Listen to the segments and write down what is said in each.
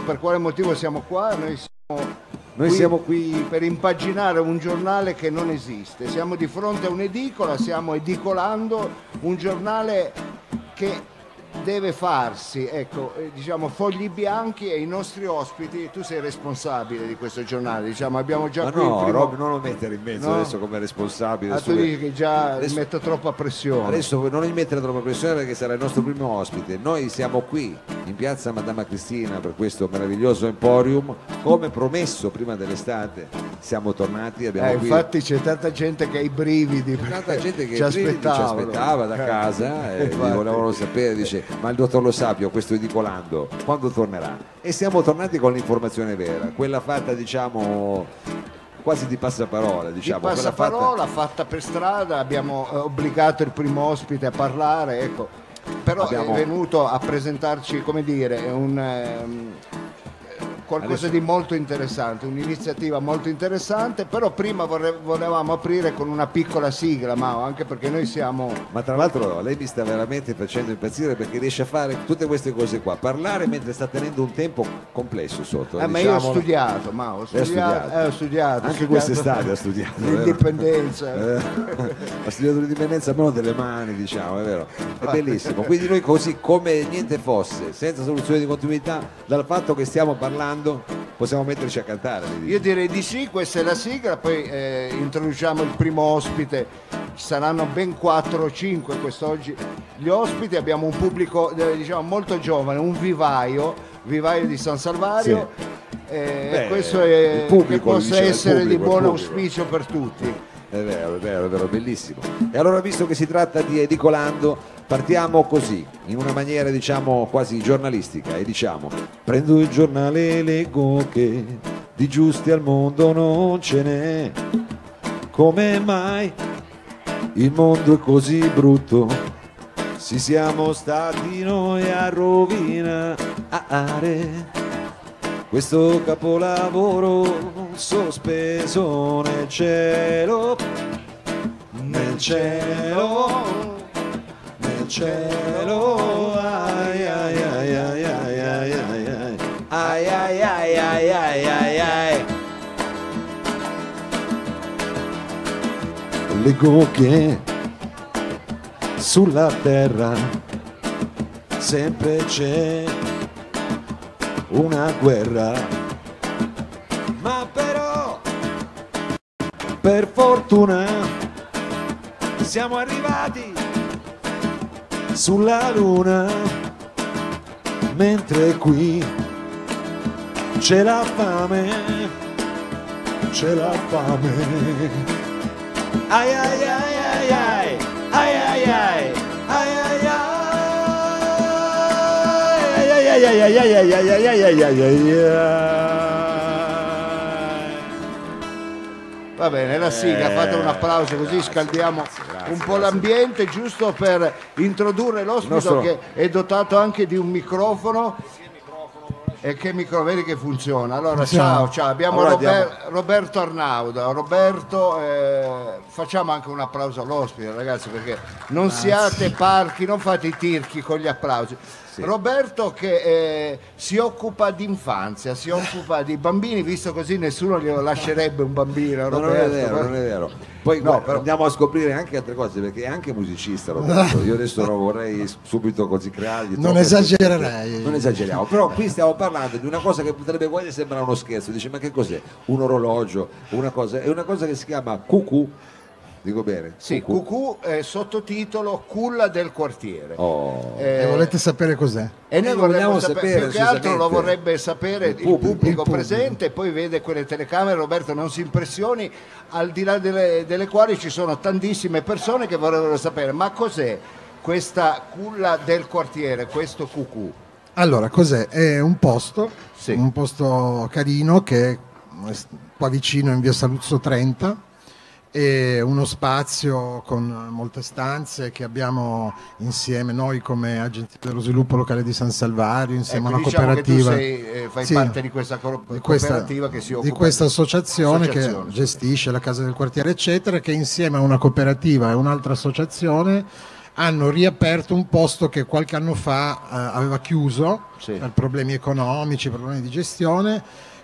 per quale motivo siamo qua? Noi siamo, Noi qui siamo qui per impaginare un giornale che non esiste. Siamo di fronte a un'edicola, stiamo edicolando un giornale che deve farsi, ecco, eh, diciamo fogli bianchi e i nostri ospiti, tu sei responsabile di questo giornale, diciamo, abbiamo già Ma qui no, primo... Rob, non lo mettere in mezzo No. adesso come responsabile. Ah, tu dici che già Adesso- metto troppa pressione. Adesso non gli mettere troppa pressione perché sarà il nostro primo ospite. Noi siamo qui in piazza Madama Cristina per questo meraviglioso emporium. Come promesso prima dell'estate siamo tornati. Abbiamo Eh, infatti c'è tanta gente che ha i brividi. tanta perché gente che ci prima ci aspettava da Eh, casa e infatti. volevano sapere, dice ma il dottor Lo Sapio, questo edicolando, quando tornerà? E siamo tornati con l'informazione vera, quella fatta diciamo quasi di passaparola, Di diciamo, quella passaparola fatta per strada, abbiamo eh, obbligato il primo ospite a parlare, ecco. però Abbiamo- è venuto a presentarci, come dire, un, ehm, qualcosa Adesso- di molto interessante, un'iniziativa molto interessante, però prima vorre- volevamo aprire con una piccola sigla, Mao, anche perché noi siamo... Ma tra l'altro lei mi sta veramente facendo impazzire perché riesce a fare tutte queste cose qua, parlare mentre sta tenendo un tempo complesso sotto. Eh, ma io ho studiato, Mao, ho studiato, studiato. eh, ho studiato. ho Anche quest'estate ha studiato? L'indipendenza. Eh, ha studiato l'indipendenza almeno delle mani, diciamo, è vero. È bellissimo. Quindi noi così come niente fosse, senza soluzione di continuità, dal fatto che stiamo parlando, possiamo metterci a cantare. Io direi di sì, questa è la sigla, poi eh, introduciamo il primo ospite, ci saranno ben 4 o 5 quest'oggi gli ospiti, abbiamo un pubblico eh, diciamo molto giovane, un vivaio, vivaio di San Salvario, eh, Beh, questo è, pubblico, che possa essere di pubblico, il buon auspicio per tutti. È vero, è vero, è vero, bellissimo. E allora, visto che si tratta di edicolando, partiamo così, in una maniera diciamo quasi giornalistica e diciamo: prendo il giornale e leggo che di giusti al mondo non ce n'è. Come mai il mondo è così brutto? Si siamo stati noi a rovinare questo capolavoro sospeso nel cielo, nel cielo, nel cielo, ai ai ai ai ai ai ai ai. Ai ai ai ai ai ai ai. Leggo che sulla terra sempre c'è una guerra. Per fortuna, siamo arrivati sulla luna, mentre qui c'è la fame, c'è la fame. Ai ai ai ai ai, ai ai ai, ai ai ai. Ai, ai, ai, ai, ai, ai, ai, ai, ai, ai, ai, ai, ai. Va bene, la sigla, Eh, fate un applauso così grazie, scaldiamo grazie, grazie, un po' grazie. l'ambiente, giusto per introdurre l'ospite nostro- che è dotato anche di un microfono. E che micro, vedi che funziona. Allora, Funziona. ciao, ciao, abbiamo Allora Rober- Roberto Arnauda. Roberto, eh, facciamo anche un applauso all'ospite, ragazzi, perché non siate parchi, non fate i tirchi con gli applausi. Roberto che eh, si occupa di infanzia, si occupa di bambini, visto così nessuno glielo lascerebbe un bambino. No, non è vero, eh. non è vero. Poi No, guarda, però- andiamo a scoprire anche altre cose perché è anche musicista Roberto. Io adesso non vorrei subito così creargli Non esagererei. Non esageriamo, però qui stiamo parlando di una cosa che potrebbe quasi sembrare uno scherzo. Dice "Ma che cos'è? Un orologio, una cosa, è una cosa che si chiama cucù. Dico bene? Sì, Cucù, eh, sottotitolo Culla del quartiere. Oh. Eh, E volete sapere cos'è? E noi vogliamo sapere, sapere, più che altro lo vorrebbe sapere il Il pubblico, pubblico. Il pubblico. presente, poi vede quelle telecamere, Roberto non si impressioni, al di là delle, delle quali ci sono tantissime persone che vorrebbero sapere, ma cos'è questa culla del quartiere, questo cucù? Allora, cos'è? È un posto, Sì. un posto carino che è qua vicino in via Saluzzo 30 è uno spazio con molte stanze che abbiamo insieme noi come agenti dello sviluppo locale di San Salvario, insieme Ecco, a una diciamo cooperativa. sei, eh, fai Sì, parte di questa co- di questa, cooperativa che si occupa di questa associazione, Associazione, che sì. gestisce la casa del quartiere, eccetera, che insieme a una cooperativa e un'altra associazione hanno riaperto un posto che qualche anno fa eh, aveva chiuso Sì. per problemi economici, problemi di gestione,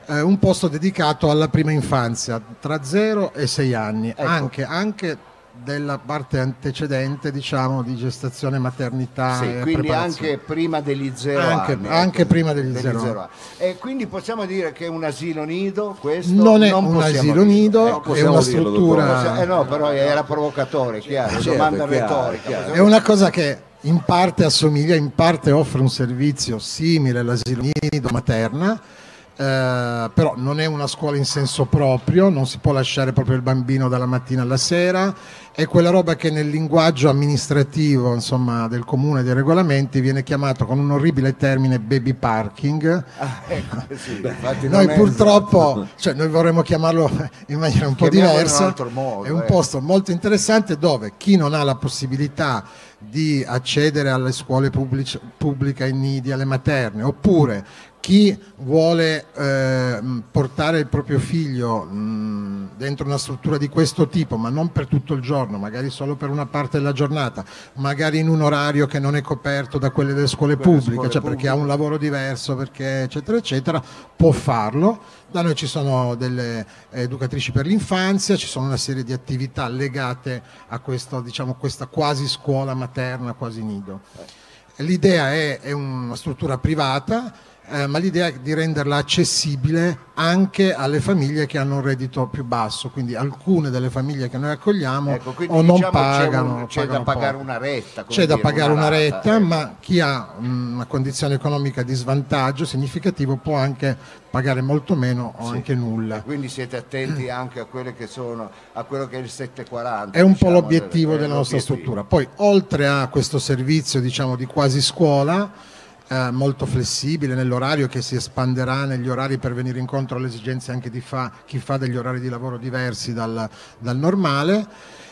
eh, un posto dedicato alla prima infanzia, tra 0 e 6 anni, Ecco. anche, anche della parte antecedente, diciamo, di gestazione, maternità Sì, quindi anche prima degli zero Anche- anni. anche prima degli zero zero anni. E quindi possiamo dire che è un asilo nido questo? Non è un possiamo asilo nido, Ecco, è una struttura... Eh no, però era provocatore, chiaro, Certo, domanda chiaro, retorica. chiaro. È una cosa che in parte assomiglia, in parte offre un servizio simile all'asilo nido materna, eh, però non è una scuola in senso proprio, non si può lasciare proprio il bambino dalla mattina alla sera, è quella roba che nel linguaggio amministrativo insomma, del comune dei regolamenti viene chiamato con un orribile termine baby parking. Ah, ecco, sì, infatti non Noi purtroppo, cioè noi vorremmo chiamarlo in maniera un po' Chiamiamolo in un diversa, altro modo, è un eh. posto molto interessante dove chi non ha la possibilità di accedere alle scuole pubblici- pubbliche, ai nidi, alle materne, oppure chi vuole ehm, portare il proprio figlio mh, dentro una struttura di questo tipo, ma non per tutto il giorno, magari solo per una parte della giornata, magari in un orario che non è coperto da quelle delle scuole Quelle pubbliche, scuole cioè perché pubbliche. ha un lavoro diverso, perché eccetera eccetera, può farlo. Da noi ci sono delle educatrici per l'infanzia, ci sono una serie di attività legate a questo, diciamo, questa quasi scuola materna, quasi nido. L'idea è, è una struttura privata, eh, ma l'idea è di renderla accessibile anche alle famiglie che hanno un reddito più basso, quindi alcune delle famiglie che noi accogliamo Ecco, o non diciamo c'è pagano, un- c'è, pagano da pagare poco. una retta. C'è da dire, pagare una, rata, retta, ecco. ma chi ha mm, una condizione economica di svantaggio significativo può anche pagare molto meno o Sì. anche nulla. Quindi siete attenti anche a quelle che sono a quello che è il 740. È un po' diciamo, l'obiettivo del- della nostra struttura. Poi, oltre a questo servizio diciamo, di quasi scuola, eh, molto flessibile nell'orario che si espanderà negli orari per venire incontro alle esigenze anche di fa- chi fa degli orari di lavoro diversi dal, dal normale,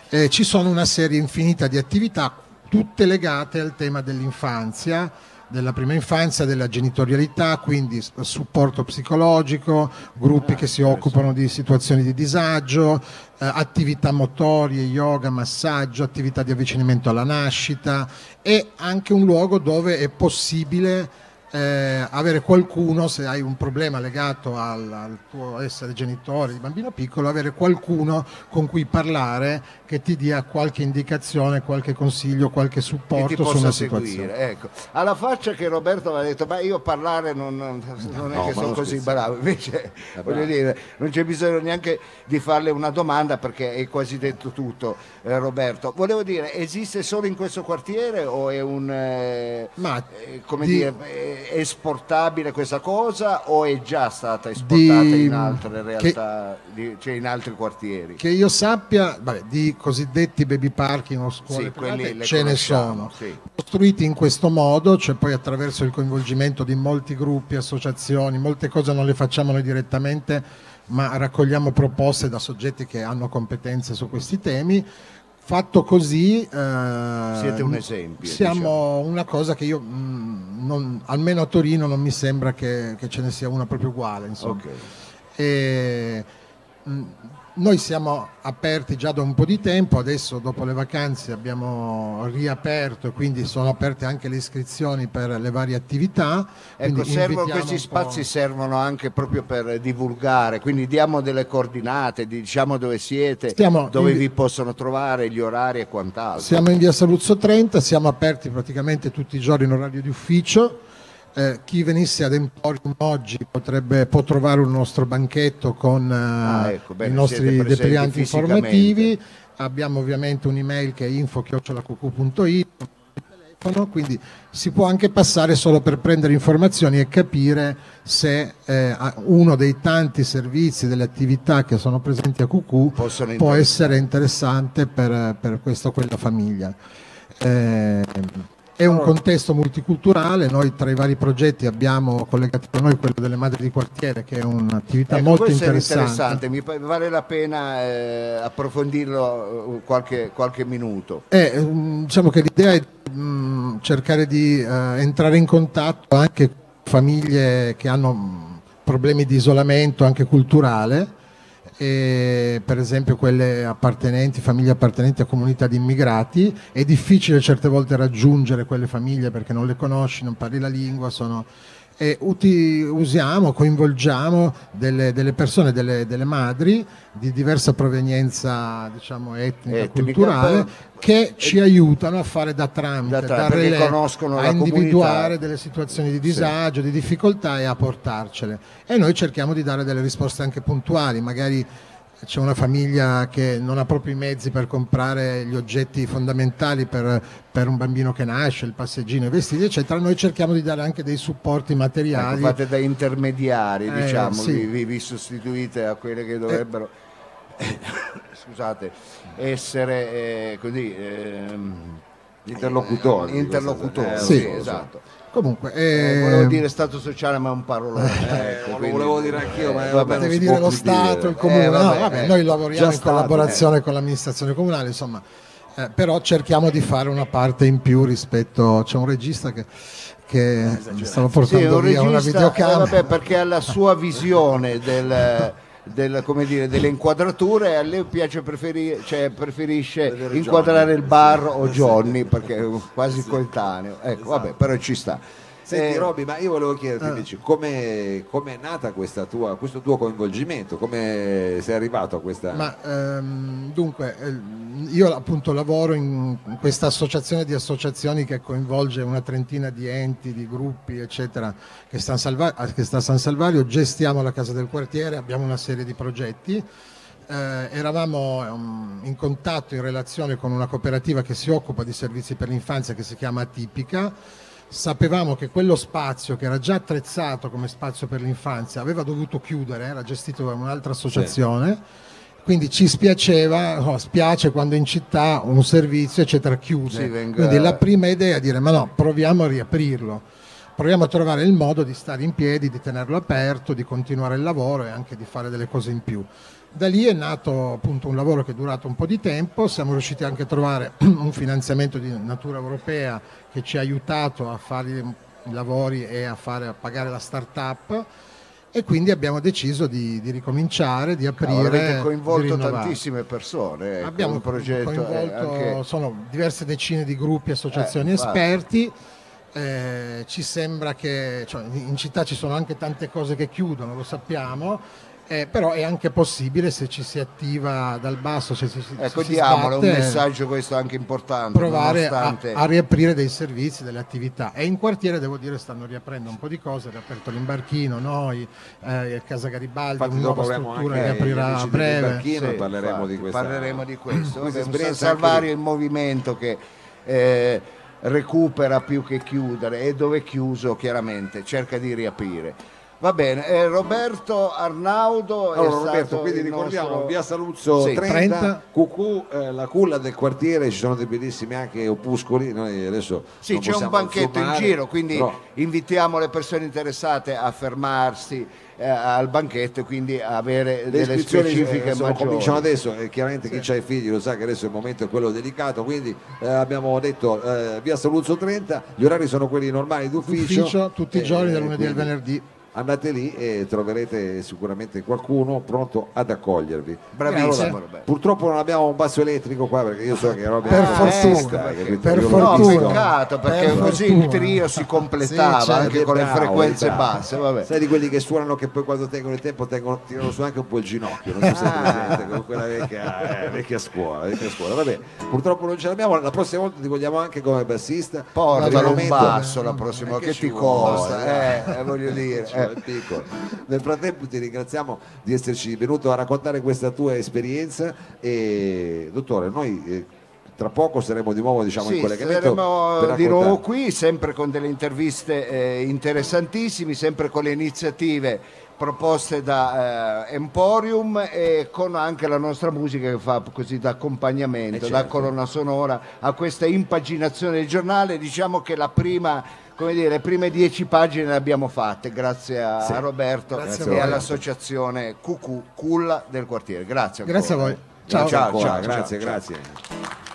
eh, ci sono una serie infinita di attività, tutte legate al tema dell'infanzia, della prima infanzia, della genitorialità, quindi supporto psicologico, gruppi che si occupano di situazioni di disagio, eh, attività motorie, yoga, massaggio, attività di avvicinamento alla nascita e anche un luogo dove è possibile eh, avere qualcuno, se hai un problema legato al, al tuo essere genitore di bambino piccolo, avere qualcuno con cui parlare che ti dia qualche indicazione, qualche consiglio, qualche che supporto su una seguire. situazione. Ecco. Alla faccia che Roberto aveva detto, ma io parlare non, non- non è No, che ma sono così bravo, invece È voglio dire, non c'è bisogno neanche di farle una domanda perché hai quasi detto tutto eh, Roberto. Volevo dire, esiste solo in questo quartiere o è un... eh, Ma eh, come di- dire, è esportabile questa cosa o è già stata esportata Di- in altre che- realtà, di- cioè in altri quartieri? Che io sappia, vabbè, di cosiddetti baby parking o scuole Sì, private ce ne sono. sì. Costruiti in questo modo, cioè poi attraverso il coinvolgimento di molti gruppi, associazioni, molte cose non le facciamo noi direttamente, ma raccogliamo proposte da soggetti che hanno competenze su questi temi. Fatto così, eh, Siete un esempio, Siamo diciamo. una cosa che io, mm, non- almeno a Torino, non mi sembra che, che ce ne sia una proprio uguale. Insomma. Ok. E, mh, noi siamo aperti già da un po' di tempo, adesso dopo le vacanze abbiamo riaperto quindi sono aperte anche le iscrizioni per le varie attività. Ecco, servono, questi spazi servono anche proprio per divulgare, quindi diamo delle coordinate, diciamo dove siete, Stiamo dove in- vi possono trovare, gli orari e quant'altro. Siamo in via Saluzzo 30, siamo aperti praticamente tutti i giorni in orario di ufficio. Eh, chi venisse ad Emporium oggi potrebbe, può trovare un nostro banchetto con eh, Ah, ecco, bene, i nostri deplianti fisicamente. informativi. Abbiamo ovviamente un'email che è info-cucu.it telefono, quindi si può anche passare solo per prendere informazioni e capire se eh, uno dei tanti servizi, delle attività che sono presenti a QQ può essere interessante per, per questa o quella famiglia. Eh, è un contesto multiculturale, noi tra i vari progetti abbiamo collegato con noi quello delle madri di quartiere che è un'attività Ecco, molto interessante. interessante, mi vale la pena eh, approfondirlo eh, qualche, qualche minuto. Eh, mm, diciamo che l'idea è mm, cercare di eh, entrare in contatto anche con famiglie che hanno mm, problemi di isolamento anche culturale e per esempio quelle appartenenti, famiglie appartenenti a comunità di immigrati, è difficile certe volte raggiungere quelle famiglie perché non le conosci, non parli la lingua, sono e uti, usiamo, coinvolgiamo delle, delle persone, delle, delle, madri di diversa provenienza diciamo, etnica, e culturale che ci aiutano a fare da tramite, da, da relè, a individuare comunità. delle situazioni di disagio, sì. di difficoltà e a portarcele. E noi cerchiamo di dare delle risposte anche puntuali, magari c'è una famiglia che non ha proprio i mezzi per comprare gli oggetti fondamentali per, per, un bambino che nasce, il passeggino, i vestiti, eccetera, noi cerchiamo di dare anche dei supporti materiali. Ecco, fate da intermediari, eh, diciamo, sì. vi, vi, sostituite a quelle che dovrebbero, eh. scusate, essere eh, così... Ehm, interlocutori. interlocutori, eh, sì, esatto. Comunque, eh, volevo dire Stato sociale, ma è un parolone. Eh, ecco, lo volevo dire anch'io, ma eh, vabbè, devi dire lo Stato, dire. il comune. Eh, vabbè, no, vabbè, noi lavoriamo in collaborazione con l'amministrazione comunale, insomma, però cerchiamo di fare una parte in più rispetto. C'è un regista che che stava portando sì, via regista, una videocamera. vabbè, perché ha la sua visione del, del, dire, delle inquadrature a lei piace preferi, cioè, preferisce inquadrare il bar o Johnny perché è quasi coetaneo. Ecco, esatto. vabbè, però ci sta. Senti eh, Roby, ma io volevo chiederti invece come è nata tua, questo tuo coinvolgimento, come sei arrivato a questa... Ma, ehm, dunque, eh, io appunto lavoro in questa associazione di associazioni che coinvolge una trentina di enti, di gruppi, eccetera, che sta a, Salva- che sta a San Salvario, gestiamo la Casa del Quartiere, abbiamo una serie di progetti. Eh, eravamo um, in contatto in relazione con una cooperativa che si occupa di servizi per l'infanzia che si chiama Atipica sapevamo che quello spazio che era già attrezzato come spazio per l'infanzia aveva dovuto chiudere, era gestito da un'altra associazione. Sì. Quindi ci spiaceva, no, spiace quando in città un servizio eccetera chiude. Venga... Quindi la prima idea è dire ma no, proviamo a riaprirlo, proviamo a trovare il modo di stare in piedi, di tenerlo aperto, di continuare il lavoro e anche di fare delle cose in più. Da lì è nato appunto un lavoro che è durato un po' di tempo, siamo riusciti anche a trovare un finanziamento di natura europea che ci ha aiutato a fare i lavori e a, fare, a pagare la start-up e quindi abbiamo deciso di, di ricominciare, di aprire. No, avete coinvolto tantissime persone. Ecco, abbiamo progetto, coinvolto, anche... sono diverse decine di gruppi, associazioni, eh, esperti. Eh, ci sembra che cioè, in città ci sono anche tante cose che chiudono, lo sappiamo, eh, però è anche possibile se ci si attiva dal basso, se si, ecco, se diamolo, un messaggio questo anche importante. Provare nonostante... a, a, riaprire dei servizi, delle attività. E in quartiere devo dire stanno riaprendo un po' di cose, è aperto l'imbarchino, noi, eh, Casa Garibaldi, Infatti, una nuova struttura che aprirà a breve. Sì, parleremo, infatti, di questa... parleremo di questo. Vabbè, salvare il movimento che... Eh, recupera più che chiudere e dove è chiuso chiaramente cerca di riaprire Va bene, eh, Roberto Arnaudo. Allora, Roberto, quindi ricordiamo nostro... via Saluzzo sì, 30, 30. QQ, eh, la culla del quartiere, ci sono dei bellissimi anche opuscoli. Noi adesso sì, c'è un banchetto zoomare, in giro, quindi però... invitiamo le persone interessate a fermarsi eh, al banchetto e quindi avere le delle specifiche eh, maggiori. Cominciano adesso, e chiaramente sì. chi ha i figli lo sa che adesso il momento è quello delicato, quindi eh, abbiamo detto eh, via Saluzzo 30, gli orari sono quelli normali d'ufficio. Ufficio, tutti i giorni, dal lunedì al venerdì andate lì e troverete sicuramente qualcuno pronto ad accogliervi. Bravissimo. Allora, purtroppo non abbiamo un basso elettrico qua perché io so che Robby per fortuna, perché, per fortuna. No, peccato perché per così fortuna. il trio si completava sì, anche con bravo, le frequenze bravo. basse. Vabbè. Sai di quelli che suonano che poi quando tengono il tempo tengono, tirano su anche un po' il ginocchio, non so se ah. presente con quella vecchia, eh, vecchia, scuola, vecchia scuola. Vabbè, purtroppo non ce l'abbiamo, la prossima volta ti vogliamo anche come bassista. Portalo un basso la prossima volta, che ti costa, eh, voglio dire. Eh. Nel frattempo ti ringraziamo di esserci venuto a raccontare questa tua esperienza e dottore, noi eh, tra poco saremo di nuovo diciamo, sì, in collegamento saremo di nuovo qui sempre con delle interviste eh, interessantissime sempre con le iniziative proposte da eh, Emporium e con anche la nostra musica che fa così da accompagnamento, eh certo. da colonna sonora a questa impaginazione del giornale. Diciamo che la prima come dire, le prime dieci pagine le abbiamo fatte grazie a sì. Roberto grazie e Roberto. all'associazione QQ Culla del quartiere. Grazie. Ancora. Grazie a voi. Ciao, ciao, ciao, ciao grazie, ciao. grazie.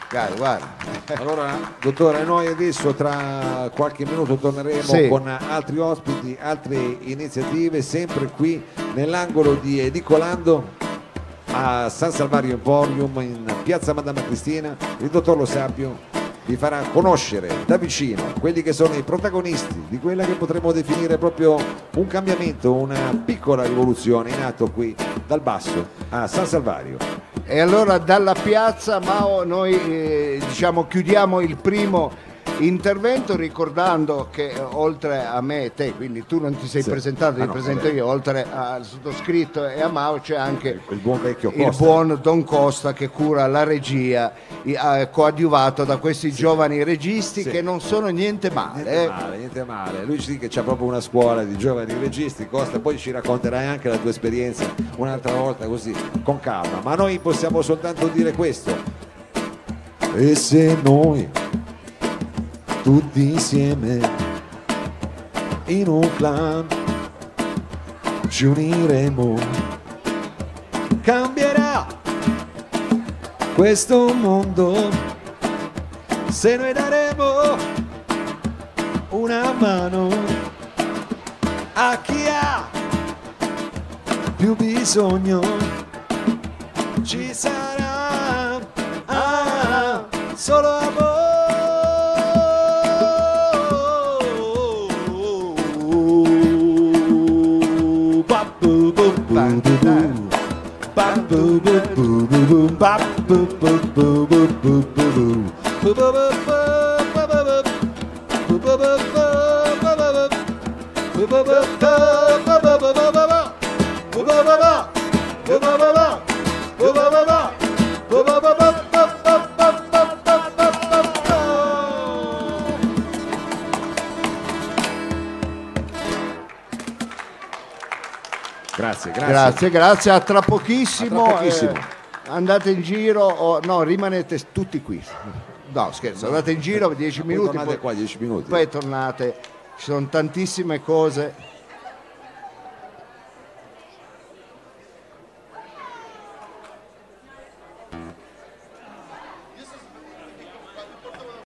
Guarda, guarda. Allora, dottore, noi adesso tra qualche minuto torneremo sì. con altri ospiti, altre iniziative, sempre qui nell'angolo di Edicolando a San Salvario Emporium in piazza Madama Cristina. Il dottor Lo Sapio vi farà conoscere da vicino quelli che sono i protagonisti di quella che potremmo definire proprio un cambiamento, una piccola rivoluzione in atto qui dal basso a San Salvario. E allora dalla piazza Mao noi eh, diciamo, chiudiamo il primo intervento ricordando che eh, oltre a me e te, quindi tu non ti sei sì. presentato, ti ah, no, presento io, oltre al sottoscritto e a Mao c'è anche il buon, il buon Don Costa che cura la regia, coadiuvato da questi sì. giovani registi sì. che non sono niente male. Niente eh. male, niente male. Lui ci dice che c'è proprio una scuola di giovani registi, Costa, poi ci racconterai anche la tua esperienza un'altra volta così, con calma. Ma noi possiamo soltanto dire questo. E se noi tutti insieme in un clan. Ci uniremo. Cambierà questo mondo. Se noi daremo una mano a chi ha più bisogno ci sarà. Ah, solo boo boo boo boo boo bop boo boo boo boo boo boo boo boo boo boo boo boo boo boo boo Grazie, grazie. Grazie, grazie, a tra pochissimo. A tra pochissimo. eh, andate in giro, o no, rimanete tutti qui. No, scherzo, andate in giro 10 Poi minuti, tornate poi, qua 10 minuti. poi tornate. Ci sono tantissime cose